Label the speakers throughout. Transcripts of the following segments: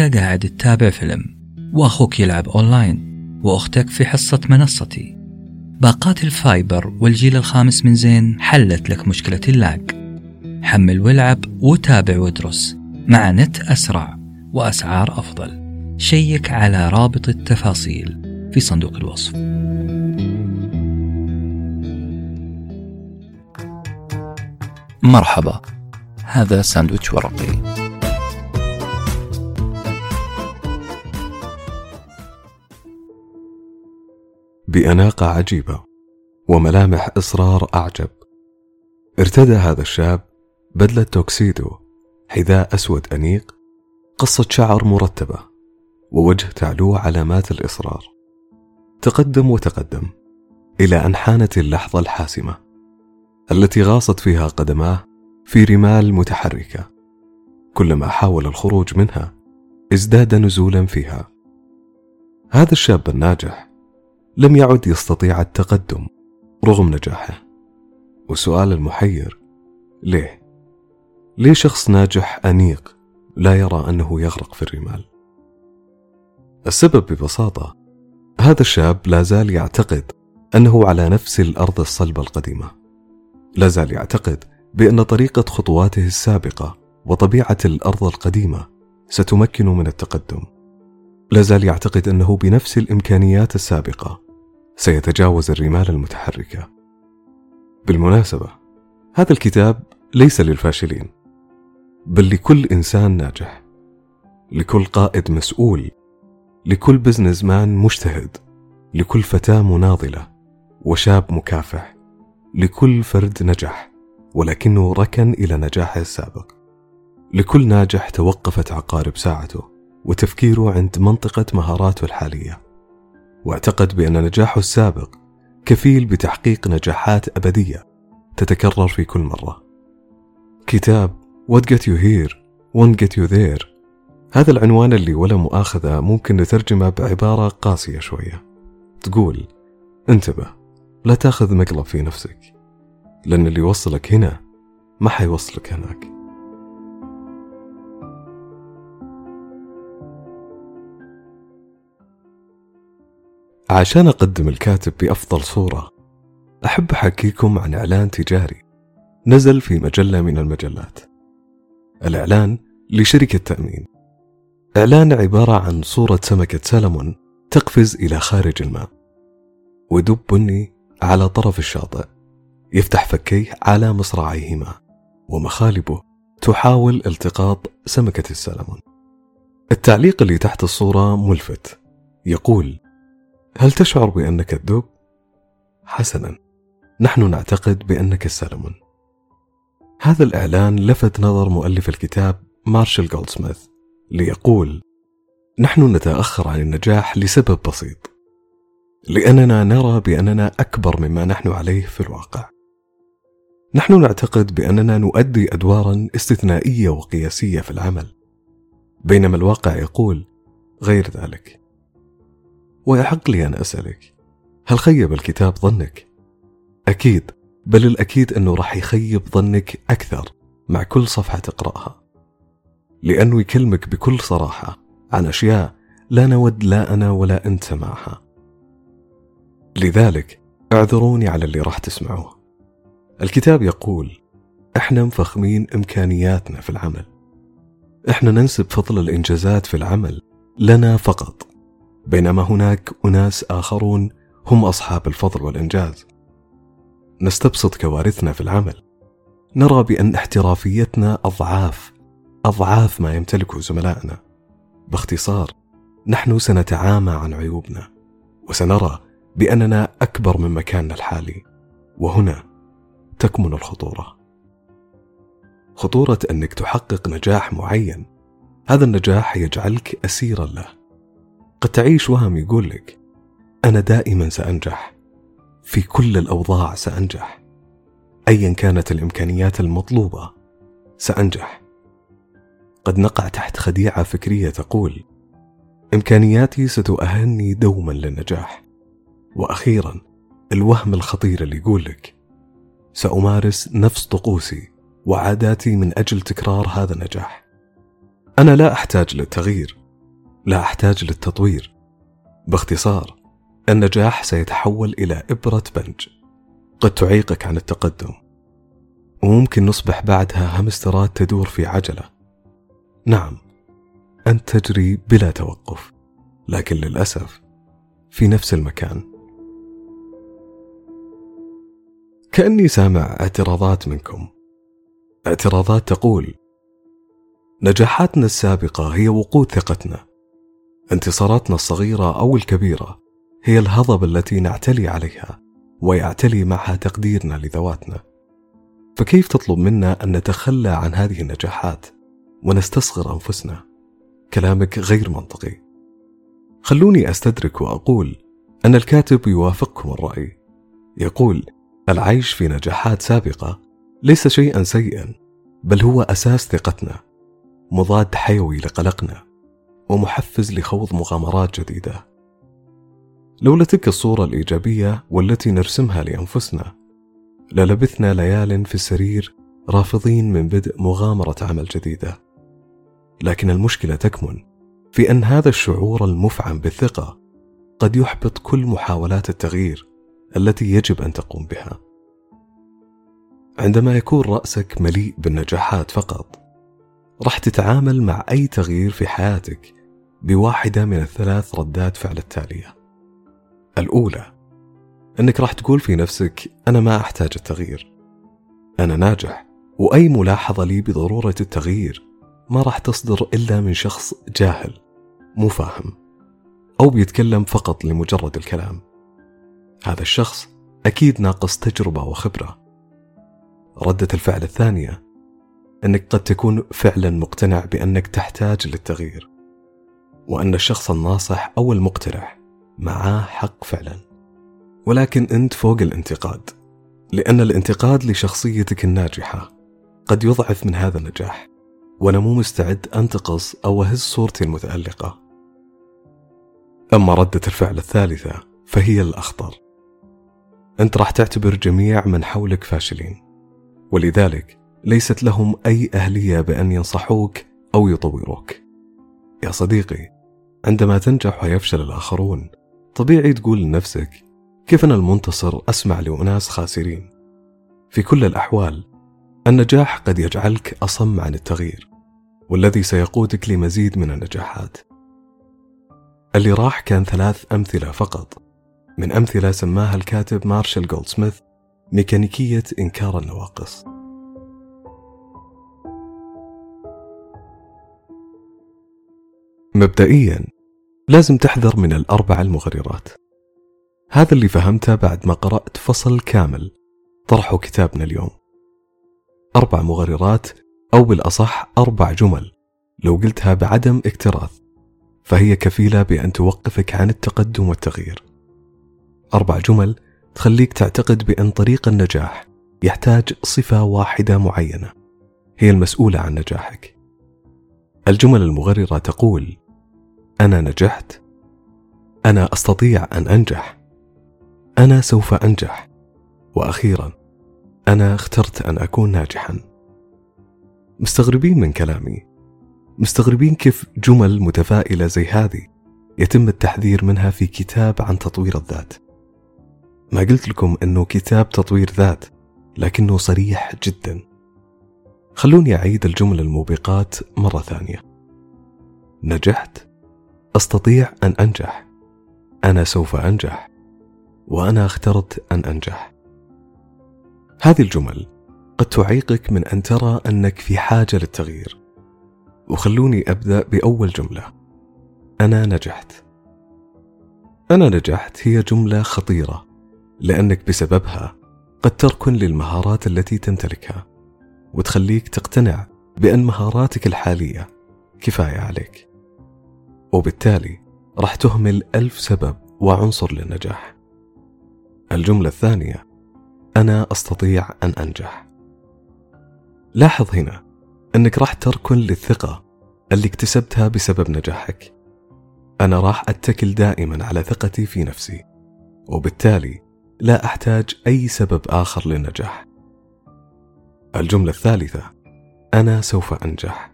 Speaker 1: أنت قاعد تتابع فيلم. وأخوك يلعب أونلاين. وأختك في حصة منصتي. باقات ال fiber والجيل الخامس من زين حلت لك مشكلة ال lag. حمل والعب وتابع وادرس. مع نت أسرع وأسعار أفضل. check على رابط التفاصيل في صندوق الوصف. مرحبا. هذا ساندويتش ورقي.
Speaker 2: بأناقة عجيبة وملامح إصرار أعجب. ارتدى هذا الشاب بدلة توكسيدو حذاء أسود أنيق قصة شعر مرتبة ووجه تعلوه علامات الإصرار. تقدم وتقدم إلى أن حانت اللحظة الحاسمة التي غاصت فيها قدماه في رمال متحركة. كلما حاول الخروج منها ازداد نزولا فيها. هذا الشاب الناجح لم يعد يستطيع التقدم رغم نجاحه. والسؤال المحير ليه؟ ليه شخص ناجح أنيق لا يرى أنه يغرق في الرمال؟ السبب ببساطة هذا الشاب لا زال يعتقد أنه على نفس الأرض الصلبة القديمة. لا زال يعتقد بأن طريقة خطواته السابقة وطبيعة الأرض القديمة ستمكن من التقدم. لا زال يعتقد أنه بنفس الإمكانيات السابقة سيتجاوز الرمال المتحركة. بالمناسبة هذا الكتاب ليس للفاشلين بل لكل إنسان ناجح لكل قائد مسؤول لكل بزنس مان مجتهد لكل فتاة مناضلة وشاب مكافح لكل فرد نجح ولكنه ركن إلى نجاحه السابق. لكل ناجح توقفت عقارب ساعته وتفكيره عند منطقة مهاراته الحالية. واعتقد بأن نجاحه السابق كفيل بتحقيق نجاحات أبدية تتكرر في كل مرة. كتاب What Get You Here Won't Get You There. هذا العنوان اللي ولا مؤاخذة ممكن نترجمه بعبارة قاسية شوية. تقول انتبه لا تاخذ مقلب في نفسك لأن اللي يوصلك هنا ما حيوصلك هناك. عشان أقدم الكاتب بأفضل صورة أحب أحكيكم عن إعلان تجاري نزل في مجلة من المجلات. الإعلان لشركة تأمين. إعلان عبارة عن صورة سمكة سلمون تقفز إلى خارج الماء. ودب بني على طرف الشاطئ. يفتح فكيه على مصراعيهما ومخالبه تحاول التقاط سمكة السلمون. التعليق اللي تحت الصورة ملفت. يقول هل تشعر بأنك الدب؟ حسنا نحن نعتقد بأنك السلمون هذا الإعلان لفت نظر مؤلف الكتاب مارشال جولدسميث ليقول نحن نتأخر عن النجاح لسبب بسيط لأننا نرى بأننا أكبر مما نحن عليه في الواقع. نحن نعتقد بأننا نؤدي أدوارا استثنائية وقياسية في العمل بينما الواقع يقول غير ذلك. ويحق لي أن أسألك هل خيب الكتاب ظنك؟ أكيد بل الأكيد أنه راح يخيب ظنك أكثر مع كل صفحة تقرأها. لأنه يكلمك بكل صراحة عن أشياء لا نود لا أنا ولا أنت معها. لذلك اعذروني على اللي راح تسمعوه. الكتاب يقول إحنا مفخمين إمكانياتنا في العمل. إحنا ننسب فضل الإنجازات في العمل لنا فقط. بينما هناك أناس آخرون هم أصحاب الفضل والإنجاز. نستبسط كوارثنا في العمل. نرى بأن احترافيتنا أضعاف أضعاف ما يمتلكه زملائنا. باختصار نحن سنتعامى عن عيوبنا وسنرى بأننا أكبر من مكاننا الحالي. وهنا تكمن الخطورة. خطورة أنك تحقق نجاح معين. هذا النجاح يجعلك اسيرا له. قد تعيش وهم يقول لك أنا دائما سأنجح في كل الأوضاع سأنجح ايا كانت الإمكانيات المطلوبة سأنجح. قد نقع تحت خديعة فكرية تقول إمكانياتي ستؤهلني دوما للنجاح وأخيرا الوهم الخطير اللي يقول لك سأمارس نفس طقوسي وعاداتي من أجل تكرار هذا النجاح. أنا لا أحتاج للتغيير لا أحتاج للتطوير. باختصار النجاح سيتحول إلى إبرة بنج. قد تعيقك عن التقدم. وممكن نصبح بعدها همسترات تدور في عجلة. نعم أنت تجري بلا توقف. لكن للأسف في نفس المكان. كأني سامع اعتراضات منكم. اعتراضات تقول نجاحاتنا السابقة هي وقود ثقتنا. انتصاراتنا الصغيرة أو الكبيرة هي الهضبة التي نعتلي عليها ويعتلي معها تقديرنا لذواتنا. فكيف تطلب منا أن نتخلى عن هذه النجاحات ونستصغر أنفسنا؟ كلامك غير منطقي. خلوني أستدرك وأقول أن الكاتب يوافقكم الرأي. يقول العيش في نجاحات سابقة ليس شيئا سيئا بل هو أساس ثقتنا مضاد حيوي لقلقنا. ومحفز لخوض مغامرات جديدة. لولا تلك الصورة الإيجابية والتي نرسمها لأنفسنا. للبثنا ليال في السرير رافضين من بدء مغامرة عمل جديدة. لكن المشكلة تكمن في أن هذا الشعور المفعم بالثقة قد يحبط كل محاولات التغيير التي يجب أن تقوم بها. عندما يكون رأسك مليء بالنجاحات فقط راح تتعامل مع أي تغيير في حياتك بواحدة من الثلاث ردات فعل التالية. الأولى أنك راح تقول في نفسك أنا ما أحتاج التغيير. أنا ناجح وأي ملاحظة لي بضرورة التغيير ما راح تصدر إلا من شخص جاهل مو فاهم أو بيتكلم فقط لمجرد الكلام. هذا الشخص أكيد ناقص تجربة وخبرة. ردة الفعل الثانية أنك قد تكون فعلا مقتنع بأنك تحتاج للتغيير وأن الشخص الناصح أو المقترح معاه حق فعلا. ولكن أنت فوق الانتقاد لأن الانتقاد لشخصيتك الناجحة قد يضعف من هذا النجاح وأنا مو مستعد أنتقص أو أهز صورتي المتألقة أما ردة الفعل الثالثة فهي الأخطر. أنت راح تعتبر جميع من حولك فاشلين ولذلك ليست لهم أي أهلية بأن ينصحوك أو يطوروك. يا صديقي عندما تنجح ويفشل الآخرون طبيعي تقول لنفسك كيف أنا المنتصر أسمع لأناس خاسرين؟ في كل الأحوال النجاح قد يجعلك أصم عن التغيير والذي سيقودك لمزيد من النجاحات. اللي راح كان ثلاث أمثلة فقط. من أمثلة سماها الكاتب مارشال جولدسميث ميكانيكية إنكار النواقص. مبدئيا لازم تحذر من الأربع المغررات. هذا اللي فهمته بعد ما قرأت فصل كامل طرحه كتابنا اليوم. أربع مغررات أو بالأصح أربع جمل لو قلتها بعدم اكتراث فهي كفيلة بأن توقفك عن التقدم والتغيير. أربع جمل تخليك تعتقد بأن طريق النجاح يحتاج صفة واحدة معينة هي المسؤولة عن نجاحك. الجمل المغررة تقول أنا نجحت. أنا أستطيع أن أنجح. أنا سوف أنجح. وأخيرا أنا اخترت أن أكون ناجحا. مستغربين من كلامي. مستغربين كيف جمل متفائلة زي هذه يتم التحذير منها في كتاب عن تطوير الذات. ما قلت لكم إنه كتاب تطوير ذات لكنه صريح جدا. خلوني أعيد الجمل الموبقات مرة ثانية. نجحت؟ أستطيع أن أنجح. أنا سوف أنجح. وأنا اخترت أن أنجح. هذه الجمل قد تعيقك من أن ترى أنك في حاجة للتغيير. وخلوني أبدأ بأول جملة. أنا نجحت. أنا نجحت هي جملة خطيرة لأنك بسببها قد تركن للمهارات التي تمتلكها وتخليك تقتنع بأن مهاراتك الحالية كفاية عليك. وبالتالي راح تهمل ألف سبب وعنصر للنجاح. الجملة الثانية أنا أستطيع أن أنجح. لاحظ هنا أنك راح تركن للثقة اللي اكتسبتها بسبب نجاحك. أنا راح أتكل دائما على ثقتي في نفسي وبالتالي لا أحتاج أي سبب آخر للنجاح. الجملة الثالثة أنا سوف أنجح.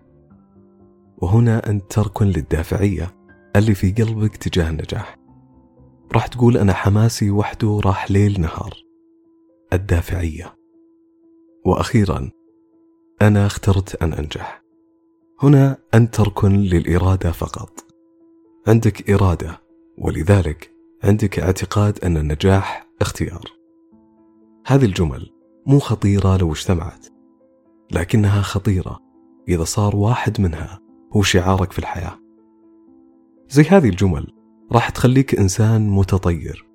Speaker 2: وهنا أنت تركن للدافعية اللي في قلبك تجاه النجاح. راح تقول أنا حماسي وحده راح ليل نهار. الدافعية. وأخيرا أنا اخترت أن أنجح. هنا أنت ركن للإرادة فقط. عندك إرادة ولذلك عندك اعتقاد أن النجاح اختيار. هذه الجمل مو خطيرة لو اجتمعت لكنها خطيرة إذا صار واحد منها. هو شعارك في الحياة. زي هذه الجمل راح تخليك إنسان متطير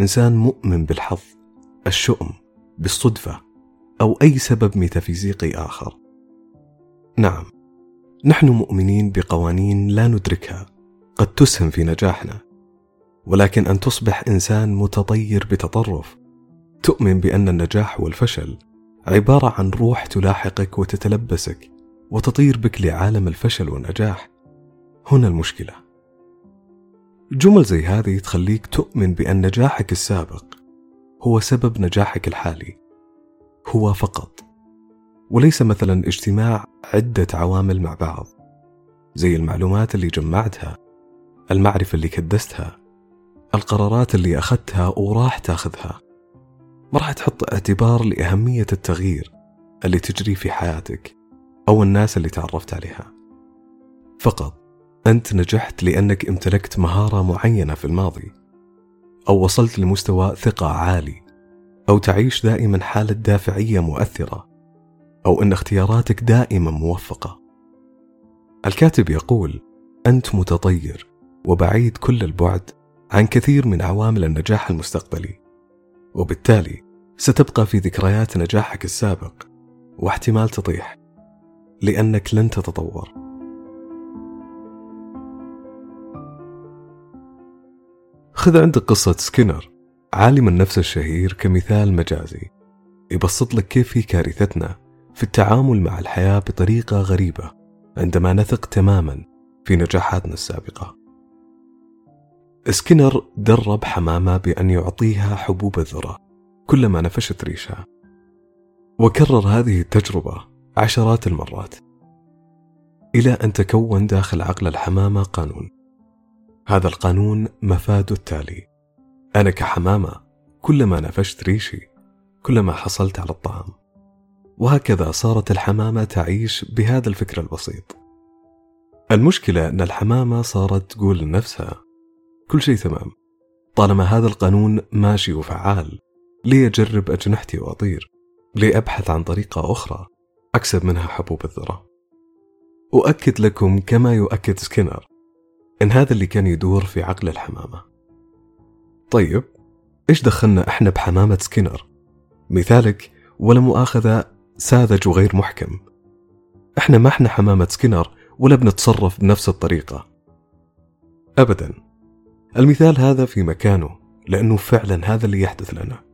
Speaker 2: إنسان مؤمن بالحظ الشؤم بالصدفة أو أي سبب ميتافيزيقي آخر. نعم نحن مؤمنين بقوانين لا ندركها قد تسهم في نجاحنا ولكن أن تصبح إنسان متطير بتطرف تؤمن بأن النجاح والفشل عبارة عن روح تلاحقك وتتلبسك. وتطير بك لعالم الفشل والنجاح. هنا المشكلة. جمل زي هذه تخليك تؤمن بأن نجاحك السابق هو سبب نجاحك الحالي. هو فقط. وليس مثلا اجتماع عدة عوامل مع بعض. زي المعلومات اللي جمعتها المعرفة اللي كدستها القرارات اللي أخذتها وراح تاخذها. ما راح تحط اعتبار لأهمية التغيير اللي تجري في حياتك. أو الناس اللي تعرفت عليها. فقط أنت نجحت لأنك امتلكت مهارة معينة في الماضي أو وصلت لمستوى ثقة عالي أو تعيش دائما حالة دافعية مؤثرة أو أن اختياراتك دائما موفقة. الكاتب يقول أنت متطير وبعيد كل البعد عن كثير من عوامل النجاح المستقبلي وبالتالي ستبقى في ذكريات نجاحك السابق واحتمال تطيح. لأنك لن تتطور. خذ عندك قصة سكينر عالم النفس الشهير كمثال مجازي. يبسط لك كيف في كارثتنا في التعامل مع الحياة بطريقة غريبة عندما نثق تماما في نجاحاتنا السابقة. سكينر درب حمامة بأن يعطيها حبوب الذرة كلما نفشت ريشها. وكرر هذه التجربة عشرات المرات. إلى أن تكون داخل عقل الحمامة قانون. هذا القانون مفاده التالي. أنا كحمامة كلما نفشت ريشي كلما حصلت على الطعام. وهكذا صارت الحمامة تعيش بهذا الفكر البسيط. المشكلة أن الحمامة صارت تقول لنفسها كل شيء تمام. طالما هذا القانون ماشي وفعال لي أجرب أجنحتي وأطير لي أبحث عن طريقة أخرى. أكسب منها حبوب الذرة. أؤكد لكم كما يؤكد سكينر إن هذا اللي كان يدور في عقل الحمامة. طيب إيش دخلنا إحنا بحمامة سكينر؟ مثالك ولا مؤاخذة ساذج وغير محكم. إحنا ما إحنا حمامة سكينر ولا بنتصرف بنفس الطريقة. أبدا. المثال هذا في مكانه لأنه فعلا هذا اللي يحدث لنا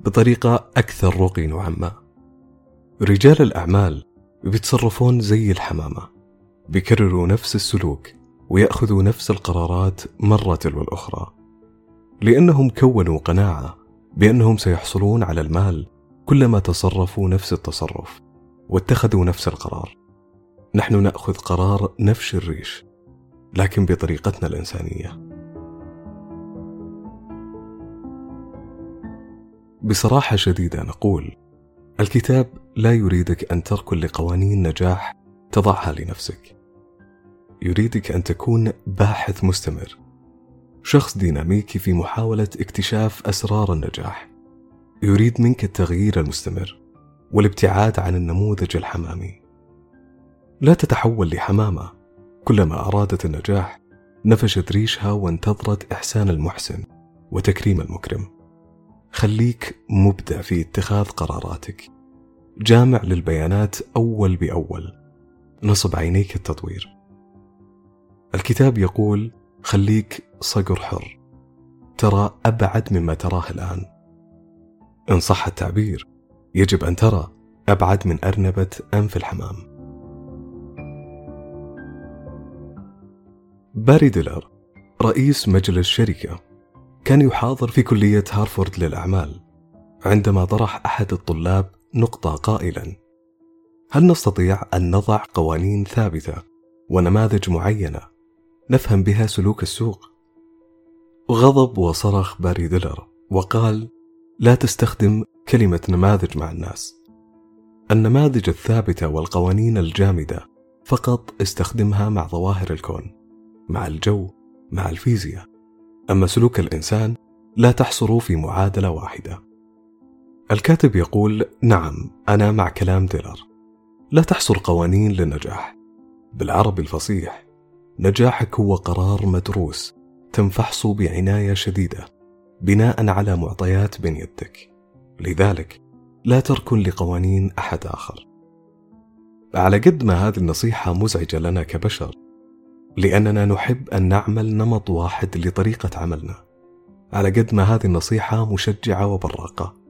Speaker 2: بطريقة أكثر رقي نوعا ما. رجال الأعمال بيتصرفون زي الحمامة بيكرروا نفس السلوك ويأخذوا نفس القرارات مرة تلو الأخرى لأنهم كونوا قناعة بأنهم سيحصلون على المال كلما تصرفوا نفس التصرف واتخذوا نفس القرار. نحن نأخذ قرار نفش الريش لكن بطريقتنا الإنسانية. بصراحة شديدة نقول الكتاب لا يريدك أن تركن لقوانين نجاح تضعها لنفسك. يريدك أن تكون باحث مستمر. شخص ديناميكي في محاولة اكتشاف أسرار النجاح. يريد منك التغيير المستمر والابتعاد عن النموذج الحمامي. لا تتحول لحمامة. كلما أرادت النجاح نفشت ريشها وانتظرت إحسان المحسن وتكريم المكرم. خليك مبدع في اتخاذ قراراتك. جامع للبيانات أول بأول. نصب عينيك التطوير. الكتاب يقول خليك صقر حر. ترى أبعد مما تراه الآن. إن صح التعبير يجب أن ترى أبعد من أرنبة أنف الحمام. باري ديلر رئيس مجلس شركة كان يحاضر في كلية هارفارد للأعمال عندما طرح أحد الطلاب نقطة قائلا. هل نستطيع أن نضع قوانين ثابتة ونماذج معينة نفهم بها سلوك السوق؟ غضب وصرخ باري ديلر وقال لا تستخدم كلمة نماذج مع الناس. النماذج الثابتة والقوانين الجامدة فقط استخدمها مع ظواهر الكون مع الجو مع الفيزياء. أما سلوك الإنسان لا تحصر في معادلة واحدة. الكاتب يقول نعم أنا مع كلام ديلر. لا تحصر قوانين للنجاح. بالعربي الفصيح نجاحك هو قرار مدروس تم فحصه بعناية شديدة بناء على معطيات بين يدك. لذلك لا تركن لقوانين أحد آخر. على قد ما هذه النصيحة مزعجة لنا كبشر لأننا نحب أن نعمل نمط واحد لطريقة عملنا. على قد ما هذه النصيحة مشجعة وبراقة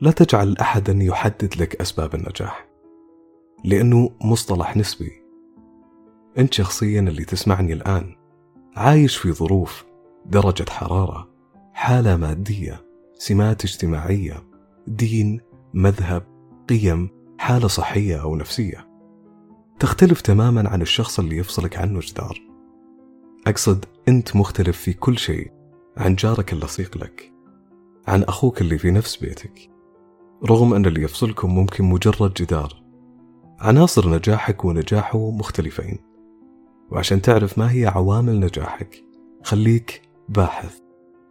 Speaker 2: لا تجعل أحدا يحدد لك أسباب النجاح لأنه مصطلح نسبي. أنت شخصيا اللي تسمعني الآن عايش في ظروف درجة حرارة حالة مادية سمات اجتماعية دين مذهب قيم حالة صحية أو نفسية. تختلف تماما عن الشخص اللي يفصلك عنه جدار. أقصد أنت مختلف في كل شيء عن جارك اللصيق لك عن أخوك اللي في نفس بيتك. رغم أن اللي يفصلكم ممكن مجرد جدار. عناصر نجاحك ونجاحه مختلفين. وعشان تعرف ما هي عوامل نجاحك خليك باحث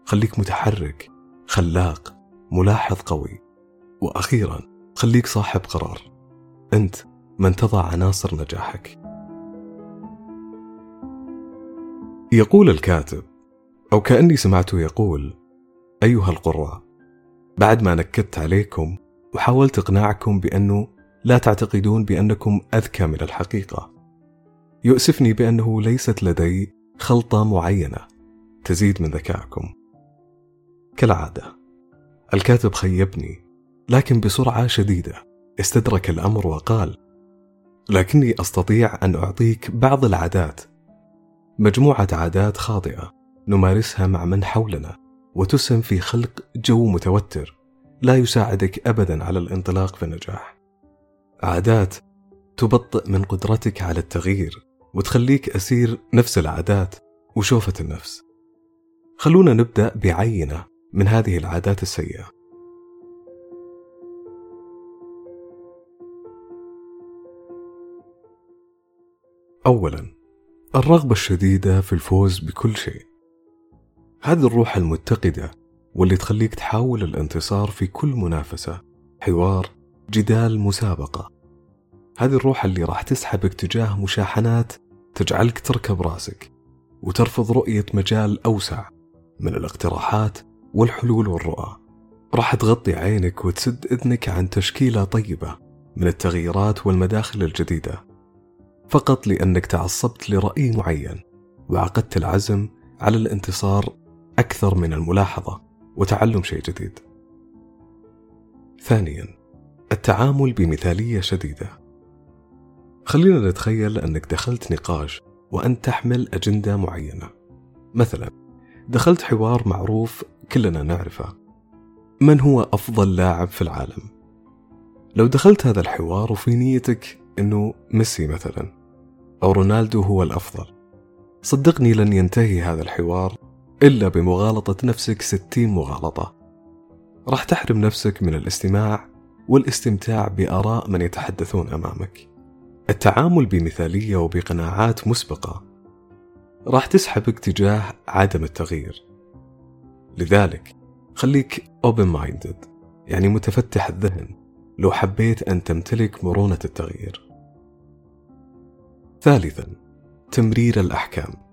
Speaker 2: خليك متحرك خلاق ملاحظ قوي. وأخيرا خليك صاحب قرار. أنت من تضع عناصر نجاحك. يقول الكاتب أو كأني سمعته يقول أيها القراء بعد ما نكدت عليكم وحاولت إقناعكم بأنه لا تعتقدون بأنكم أذكى من الحقيقة. يؤسفني بأنه ليست لدي خلطة معينة تزيد من ذكائكم. كالعادة الكاتب خيبني لكن بسرعة شديدة استدرك الأمر وقال لكني أستطيع أن أعطيك بعض العادات مجموعة عادات خاطئة نمارسها مع من حولنا. وتسهم في خلق جو متوتر لا يساعدك ابدا على الانطلاق في النجاح. عادات تبطئ من قدرتك على التغيير وتخليك أسير نفس العادات وشوفة النفس. خلونا نبدأ بعينة من هذه العادات السيئة. اولا الرغبة الشديدة في الفوز بكل شيء. هذه الروح المتقدة واللي تخليك تحاول الانتصار في كل منافسة حوار جدال مسابقة. هذه الروح اللي راح تسحبك تجاه مشاحنات تجعلك تركب راسك وترفض رؤية مجال أوسع من الاقتراحات والحلول والرؤى. راح تغطي عينك وتسد إذنك عن تشكيلة طيبة من التغييرات والمداخل الجديدة. فقط لأنك تعصبت لرأي معين وعقدت العزم على الانتصار أكثر من الملاحظة وتعلم شيء جديد. ثانيا التعامل بمثالية شديدة. خلينا نتخيل أنك دخلت نقاش وانت تحمل أجندة معينة. مثلا دخلت حوار معروف كلنا نعرفه. من هو أفضل لاعب في العالم؟ لو دخلت هذا الحوار وفي نيتك إنه ميسي مثلا أو رونالدو هو الأفضل صدقني لن ينتهي هذا الحوار إلا بمغالطة نفسك ستين مغالطة. راح تحرم نفسك من الاستماع والاستمتاع بآراء من يتحدثون أمامك. التعامل بمثالية وبقناعات مسبقة راح تسحبك تجاه عدم التغيير. لذلك خليك open minded يعني متفتح الذهن لو حبيت أن تمتلك مرونة التغيير. ثالثا تمرير الأحكام.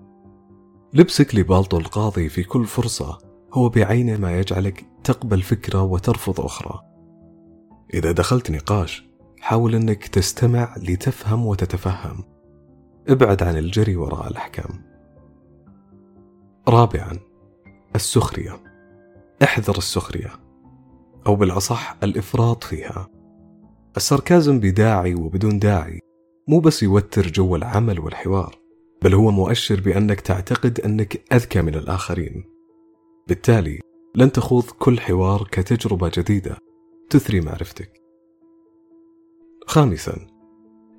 Speaker 2: لبسك لبالطو القاضي في كل فرصة هو بعينه ما يجعلك تقبل فكرة وترفض أخرى. إذا دخلت نقاش حاول أنك تستمع لتفهم وتتفهم. ابعد عن الجري وراء الأحكام. رابعا السخرية. احذر السخرية أو بالأصح الإفراط فيها. السركازم بداعي وبدون داعي مو بس يوتر جو العمل والحوار. بل هو مؤشر بأنك تعتقد أنك أذكى من الآخرين. بالتالي لن تخوض كل حوار كتجربة جديدة تثري معرفتك. خامسا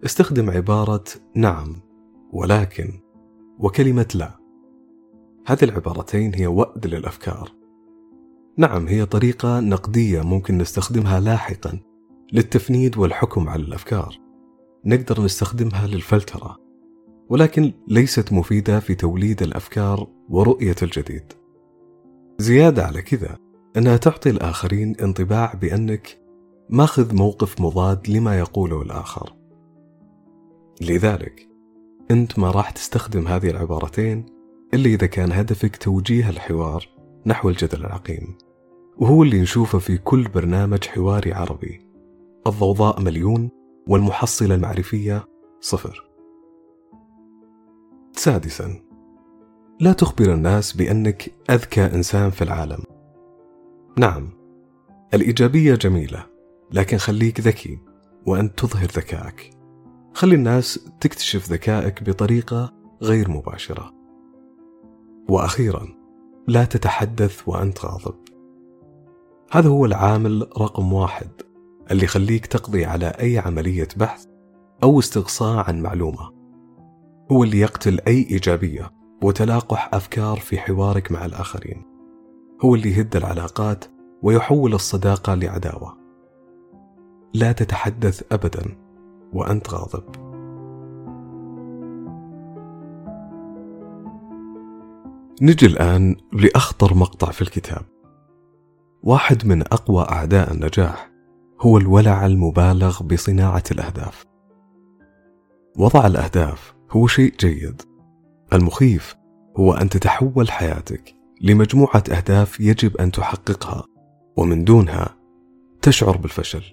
Speaker 2: استخدم عبارة نعم ولكن وكلمة لا. هذه العبارتين هي وأد للأفكار. نعم هي طريقة نقدية ممكن نستخدمها لاحقا للتفنيد والحكم على الأفكار. نقدر نستخدمها للفلترة. ولكن ليست مفيدة في توليد الأفكار ورؤية الجديد. زيادة على كذا أنها تعطي الآخرين انطباع بأنك ماخذ موقف مضاد لما يقوله الآخر. لذلك أنت ما راح تستخدم هذه العبارتين إلا إذا كان هدفك توجيه الحوار نحو الجدل العقيم. وهو اللي نشوفه في كل برنامج حواري عربي. الضوضاء مليون والمحصلة المعرفية صفر. سادسا. لا تخبر الناس بأنك أذكى إنسان في العالم. نعم الإيجابية جميلة لكن خليك ذكي وأنت تظهر ذكائك. خلي الناس تكتشف ذكائك بطريقة غير مباشرة. وأخيرا لا تتحدث وأنت غاضب. هذا هو العامل رقم واحد اللي يخليك تقضي على أي عملية بحث أو استقصاء عن معلومة. هو اللي يقتل أي إيجابية وتلاقح أفكار في حوارك مع الآخرين. هو اللي يهد العلاقات ويحول الصداقة لعداوة. لا تتحدث أبدا وأنت غاضب. نجي الآن لأخطر مقطع في الكتاب. واحد من أقوى أعداء النجاح هو الولع المبالغ بصناعة الأهداف. وضع الأهداف هو شيء جيد. المخيف هو أن تتحول حياتك لمجموعة أهداف يجب أن تحققها ومن دونها تشعر بالفشل.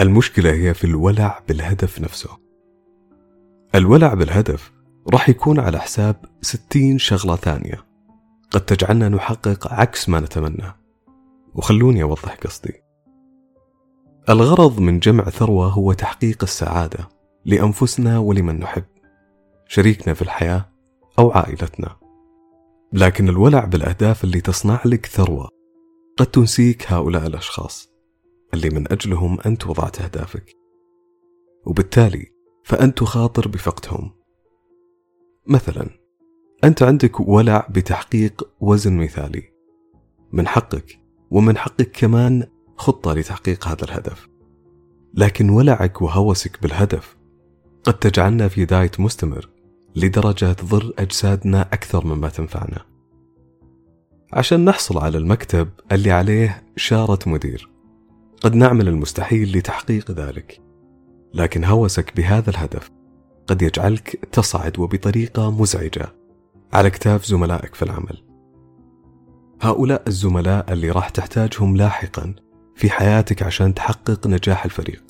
Speaker 2: المشكلة هي في الولع بالهدف نفسه. الولع بالهدف راح يكون على حساب ستين شغلة ثانية قد تجعلنا نحقق عكس ما نتمنى وخلوني أوضح قصدي الغرض من جمع ثروة هو تحقيق السعادة لأنفسنا ولمن نحب شريكنا في الحياة أو عائلتنا. لكن الولع بالأهداف اللي تصنع لك ثروة. قد تنسيك هؤلاء الأشخاص اللي من أجلهم أنت وضعت أهدافك. وبالتالي فأنت تخاطر بفقدهم. مثلا أنت عندك ولع بتحقيق وزن مثالي. من حقك ومن حقك كمان خطة لتحقيق هذا الهدف. لكن ولعك وهوسك بالهدف قد تجعلنا في دايت مستمر. لدرجة تضر أجسادنا أكثر مما تنفعنا. عشان نحصل على المكتب اللي عليه شارة مدير قد نعمل المستحيل لتحقيق ذلك. لكن هوسك بهذا الهدف قد يجعلك تصعد وبطريقة مزعجة على اكتاف زملائك في العمل. هؤلاء الزملاء اللي راح تحتاجهم لاحقا في حياتك عشان تحقق نجاح الفريق.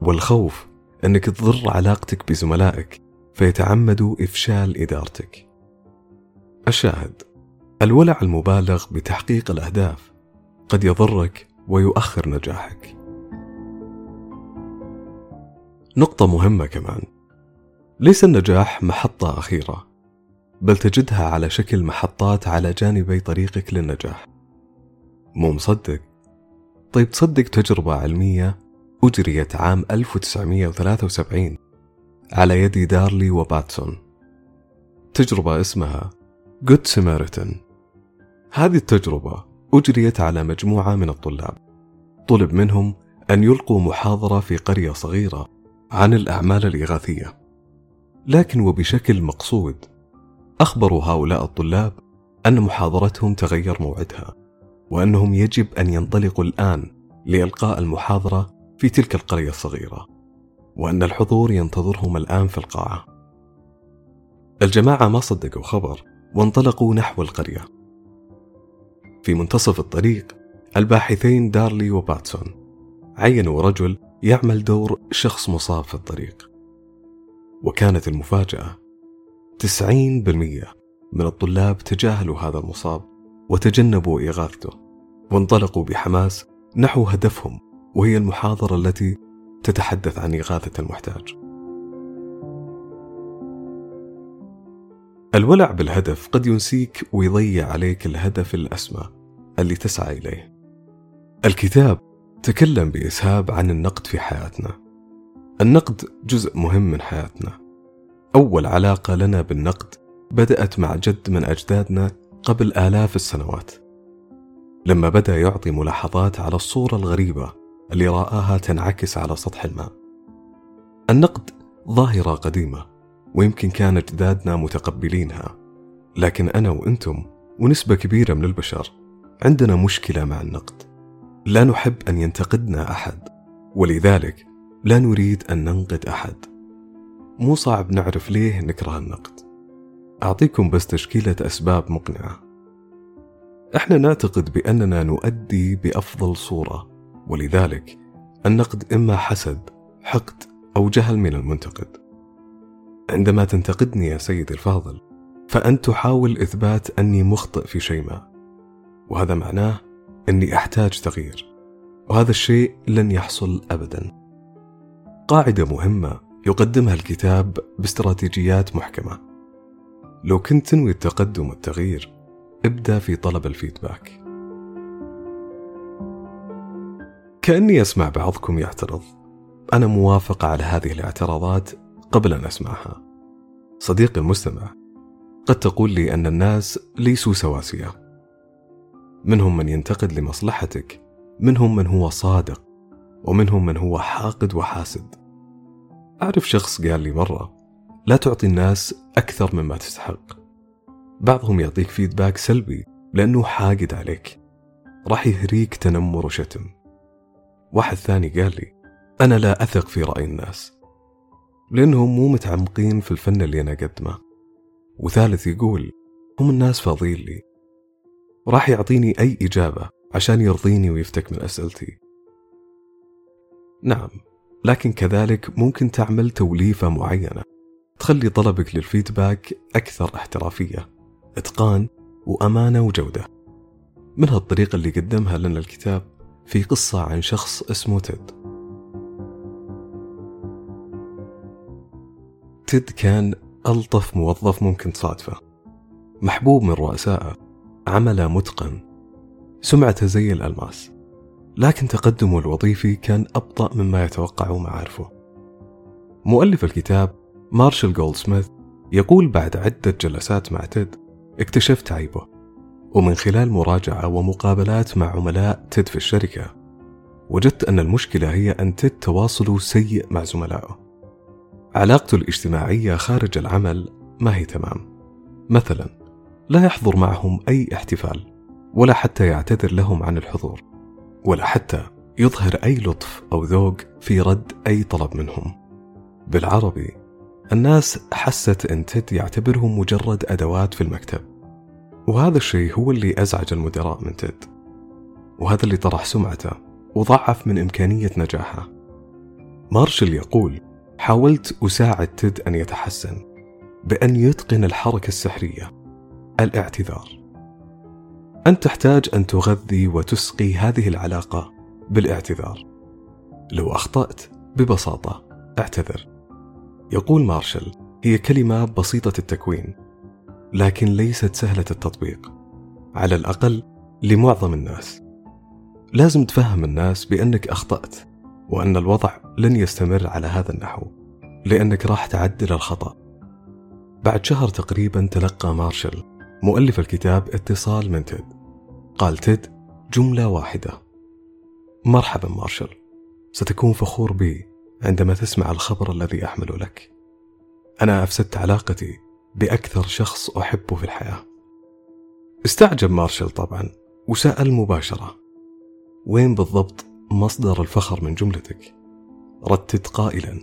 Speaker 2: والخوف إنك تضر علاقتك بزملائك فيتعمدوا إفشال إدارتك. الشاهد الولع المبالغ بتحقيق الأهداف قد يضرك ويؤخر نجاحك. نقطة مهمة كمان ليس النجاح محطة أخيرة بل تجدها على شكل محطات على جانبي طريقك للنجاح. مو مصدق؟ طيب تصدق تجربة علمية أجريت عام 1973 على يد دارلي وباتسون. تجربة اسمها جود سماريتن هذه التجربة أجريت على مجموعة من الطلاب. طلب منهم أن يلقوا محاضرة في قرية صغيرة عن الأعمال الإغاثية. لكن وبشكل مقصود أخبروا هؤلاء الطلاب أن محاضرتهم تغير موعدها وأنهم يجب أن ينطلقوا الآن لإلقاء المحاضرة في تلك القرية الصغيرة. وأن الحضور ينتظرهم الآن في القاعة. الجماعة ما صدقوا خبر وانطلقوا نحو القرية. في منتصف الطريق الباحثين دارلي وباتسون عينوا رجل يعمل دور شخص مصاب في الطريق. وكانت المفاجأة 90% من الطلاب تجاهلوا هذا المصاب وتجنبوا إغاثته وانطلقوا بحماس نحو هدفهم وهي المحاضرة التي تتحدث عن إغاثة المحتاج. الولع بالهدف قد ينسيك ويضيع عليك الهدف الأسمى اللي تسعى إليه. الكتاب تكلم بإسهاب عن النقد في حياتنا. النقد جزء مهم من حياتنا أول علاقة لنا بالنقد بدأت مع جد من أجدادنا قبل آلاف السنوات لما بدأ يعطي ملاحظات على الصورة الغريبة اللي رآها تنعكس على سطح الماء. النقد ظاهرة قديمة ويمكن كان أجدادنا متقبلينها. لكن أنا وأنتم ونسبة كبيرة من البشر عندنا مشكلة مع النقد. لا نحب أن ينتقدنا أحد ولذلك لا نريد أن ننقد أحد. مو صعب نعرف ليه نكره النقد. أعطيكم بس تشكيلة أسباب مقنعة. إحنا نعتقد بأننا نؤدي بأفضل صورة. ولذلك النقد إما حسد حقد أو جهل من المنتقد. عندما تنتقدني يا سيدي الفاضل فأنت تحاول إثبات أني مخطئ في شيء ما. وهذا معناه أني أحتاج تغيير وهذا الشيء لن يحصل أبدا. قاعدة مهمة يقدمها الكتاب باستراتيجيات محكمة. لو كنت تنوي التقدم والتغيير ابدأ في طلب الفيدباك. كأني أسمع بعضكم يعترض. أنا موافق على هذه الاعتراضات قبل أن أسمعها. صديقي المستمع قد تقول لي أن الناس ليسوا سواسية. منهم من ينتقد لمصلحتك منهم من هو صادق ومنهم من هو حاقد وحاسد. أعرف شخص قال لي مرة لا تعطي الناس أكثر مما تستحق. بعضهم يعطيك فيدباك سلبي لأنه حاقد عليك. راح يهريك تنمر وشتم. واحد ثاني قال لي أنا لا أثق في رأي الناس لأنهم مو متعمقين في الفن اللي أنا أقدمه. وثالث يقول هم الناس فاضيين لي. راح يعطيني أي إجابة عشان يرضيني ويفتك من أسئلتي. نعم لكن كذلك ممكن تعمل توليفة معينة تخلي طلبك للفيدباك أكثر احترافية إتقان وأمانة وجودة. من هالطريقة اللي قدمها لنا الكتاب. في قصة عن شخص اسمه تيد. تيد كان ألطف موظف ممكن تصادفه. محبوب من رؤسائه عمله متقن سمعته زي الألماس. لكن تقدمه الوظيفي كان أبطأ مما يتوقعه معارفه. مؤلف الكتاب مارشال جولدسميث يقول بعد عدة جلسات مع تيد اكتشفت عيبه. ومن خلال مراجعة ومقابلات مع عملاء تيد في الشركة وجدت أن المشكلة هي أن تيد تواصله سيء مع زملائه. علاقته الاجتماعية خارج العمل ما هي تمام. مثلا لا يحضر معهم أي احتفال ولا حتى يعتذر لهم عن الحضور ولا حتى يظهر أي لطف أو ذوق في رد أي طلب منهم. بالعربي الناس حست أن تيد يعتبرهم مجرد أدوات في المكتب. وهذا الشيء هو اللي أزعج المدراء من تيد وهذا اللي طرح سمعته وضعف من إمكانية نجاحه. مارشل يقول حاولت أساعد تيد أن يتحسن بأن يتقن الحركة السحرية الاعتذار. أنت تحتاج أن تغذي وتسقي هذه العلاقة بالاعتذار. لو أخطأت ببساطة اعتذر. يقول مارشال هي كلمة بسيطة التكوين لكن ليست سهلة التطبيق. على الأقل لمعظم الناس. لازم تفهم الناس بأنك أخطأت وأن الوضع لن يستمر على هذا النحو لأنك راح تعدل الخطأ. بعد شهر تقريبا تلقى مارشال مؤلف الكتاب اتصال من تيد. قال تيد جملة واحدة. مرحبا مارشال ستكون فخور بي عندما تسمع الخبر الذي أحمله لك. أنا أفسدت علاقتي بأكثر شخص أحبه في الحياة. استعجب مارشال طبعا وسأل مباشرة. وين بالضبط مصدر الفخر من جملتك؟ ردت قائلا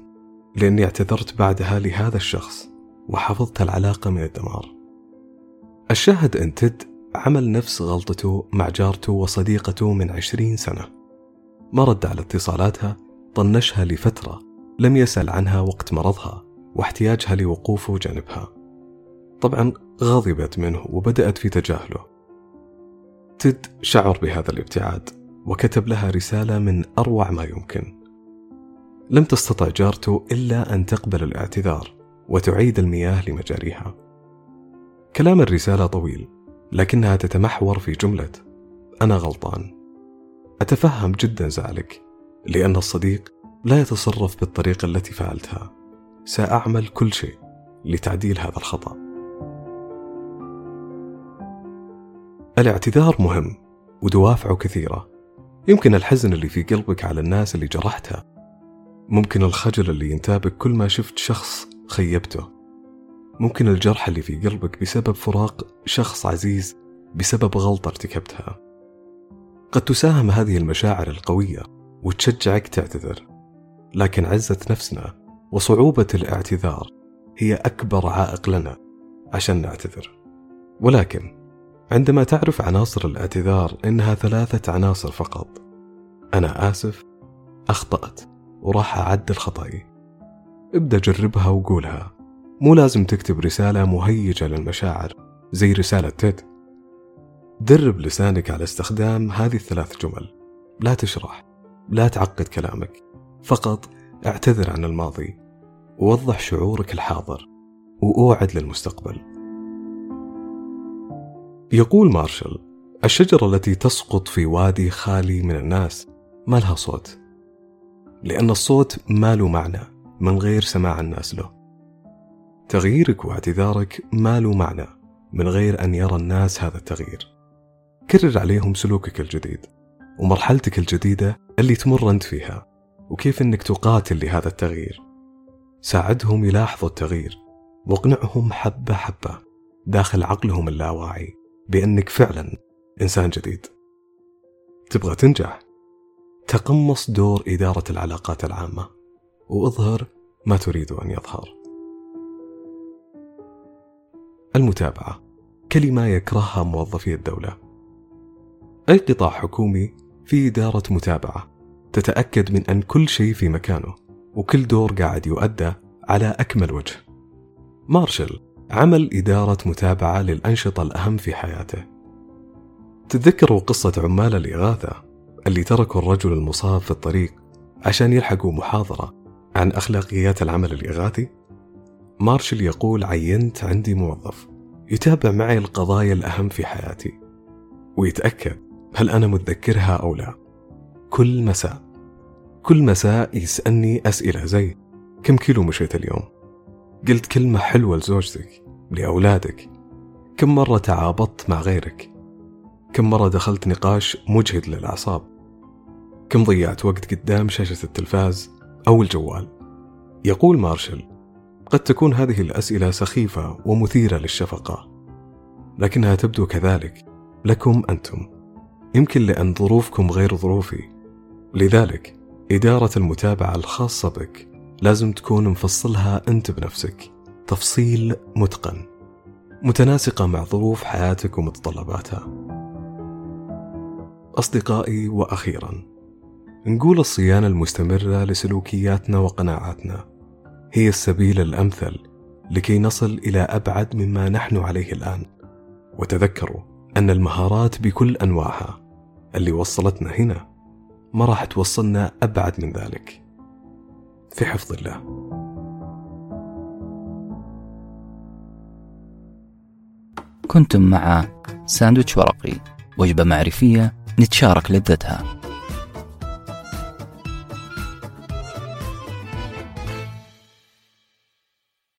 Speaker 2: لأني اعتذرت بعدها لهذا الشخص وحفظت العلاقة من الدمار. الشاهد أن تد عمل نفس غلطته مع جارته وصديقته من عشرين سنة. ما رد على اتصالاتها طنشها لفترة لم يسأل عنها وقت مرضها واحتياجها لوقوفه جانبها. طبعا غضبت منه وبدأت في تجاهله. تد شعر بهذا الابتعاد وكتب لها رسالة من أروع ما يمكن. لم تستطع جارته إلا أن تقبل الاعتذار وتعيد المياه لمجاريها. كلام الرسالة طويل لكنها تتمحور في جملة أنا غلطان. أتفهم جدا زعلك لأن الصديق لا يتصرف بالطريقة التي فعلتها. سأعمل كل شيء لتعديل هذا الخطأ. الاعتذار مهم ودوافعه كثيرة. يمكن الحزن اللي في قلبك على الناس اللي جرحتها ممكن الخجل اللي ينتابك كل ما شفت شخص خيبته. ممكن الجرح اللي في قلبك بسبب فراق شخص عزيز بسبب غلطة ارتكبتها. قد تساهم هذه المشاعر القوية وتشجعك تعتذر. لكن عزة نفسنا وصعوبة الاعتذار هي أكبر عائق لنا عشان نعتذر. ولكن عندما تعرف عناصر الاعتذار إنها ثلاثة عناصر فقط. أنا آسف أخطأت وراح أعدل خطأي ابدأ جربها وقولها. مو لازم تكتب رسالة مهيجة للمشاعر زي رسالة تيد درب لسانك على استخدام هذه الثلاث جمل. لا تشرح لا تعقد كلامك. فقط اعتذر عن الماضي ووضح شعورك الحاضر وأوعد للمستقبل. يقول مارشال الشجرة التي تسقط في وادي خالي من الناس ما لها صوت؟ لأن الصوت ما له معنى من غير سماع الناس له. تغييرك واعتذارك ما له معنى من غير أن يرى الناس هذا التغيير. كرر عليهم سلوكك الجديد ومرحلتك الجديدة اللي تمر أنت فيها وكيف أنك تقاتل لهذا التغيير. ساعدهم يلاحظوا التغيير واقنعهم حبة حبة داخل عقلهم اللاواعي. بأنك فعلا إنسان جديد. تبغى تنجح؟ تقمص دور إدارة العلاقات العامة وأظهر ما تريد أن يظهر. المتابعة كلمة يكرهها موظفي الدولة. أي قطاع حكومي في إدارة متابعة تتأكد من أن كل شيء في مكانه وكل دور قاعد يؤدى على أكمل وجه. مارشل عمل إدارة متابعة للأنشطة الأهم في حياته. تتذكروا قصة عمال الإغاثة اللي تركوا الرجل المصاب في الطريق عشان يلحقوا محاضرة عن أخلاقيات العمل الإغاثي؟ مارشل يقول عينت عندي موظف. يتابع معي القضايا الأهم في حياتي. ويتأكد هل أنا متذكرها أو لا. كل مساء كل مساء يسألني أسئلة زي كم كيلو مشيت اليوم؟ قلت كلمة حلوة لزوجتك لأولادك. كم مرة تعابطت مع غيرك؟ كم مرة دخلت نقاش مجهد للأعصاب؟ كم ضيعت وقت قدام شاشة التلفاز أو الجوال؟ يقول مارشل قد تكون هذه الأسئلة سخيفة ومثيرة للشفقة لكنها تبدو كذلك لكم أنتم. يمكن لأن ظروفكم غير ظروفي. لذلك إدارة المتابعة الخاصة بك لازم تكون مفصلها أنت بنفسك. تفصيل متقن. متناسقة مع ظروف حياتك ومتطلباتها. أصدقائي وأخيرا نقول الصيانة المستمرة لسلوكياتنا وقناعاتنا هي السبيل الأمثل لكي نصل إلى أبعد مما نحن عليه الآن. وتذكروا أن المهارات بكل أنواعها اللي وصلتنا هنا ما راح توصلنا أبعد من ذلك. في حفظ الله.
Speaker 1: كنتم مع ساندويتش ورقي وجبة معرفية نتشارك لذتها.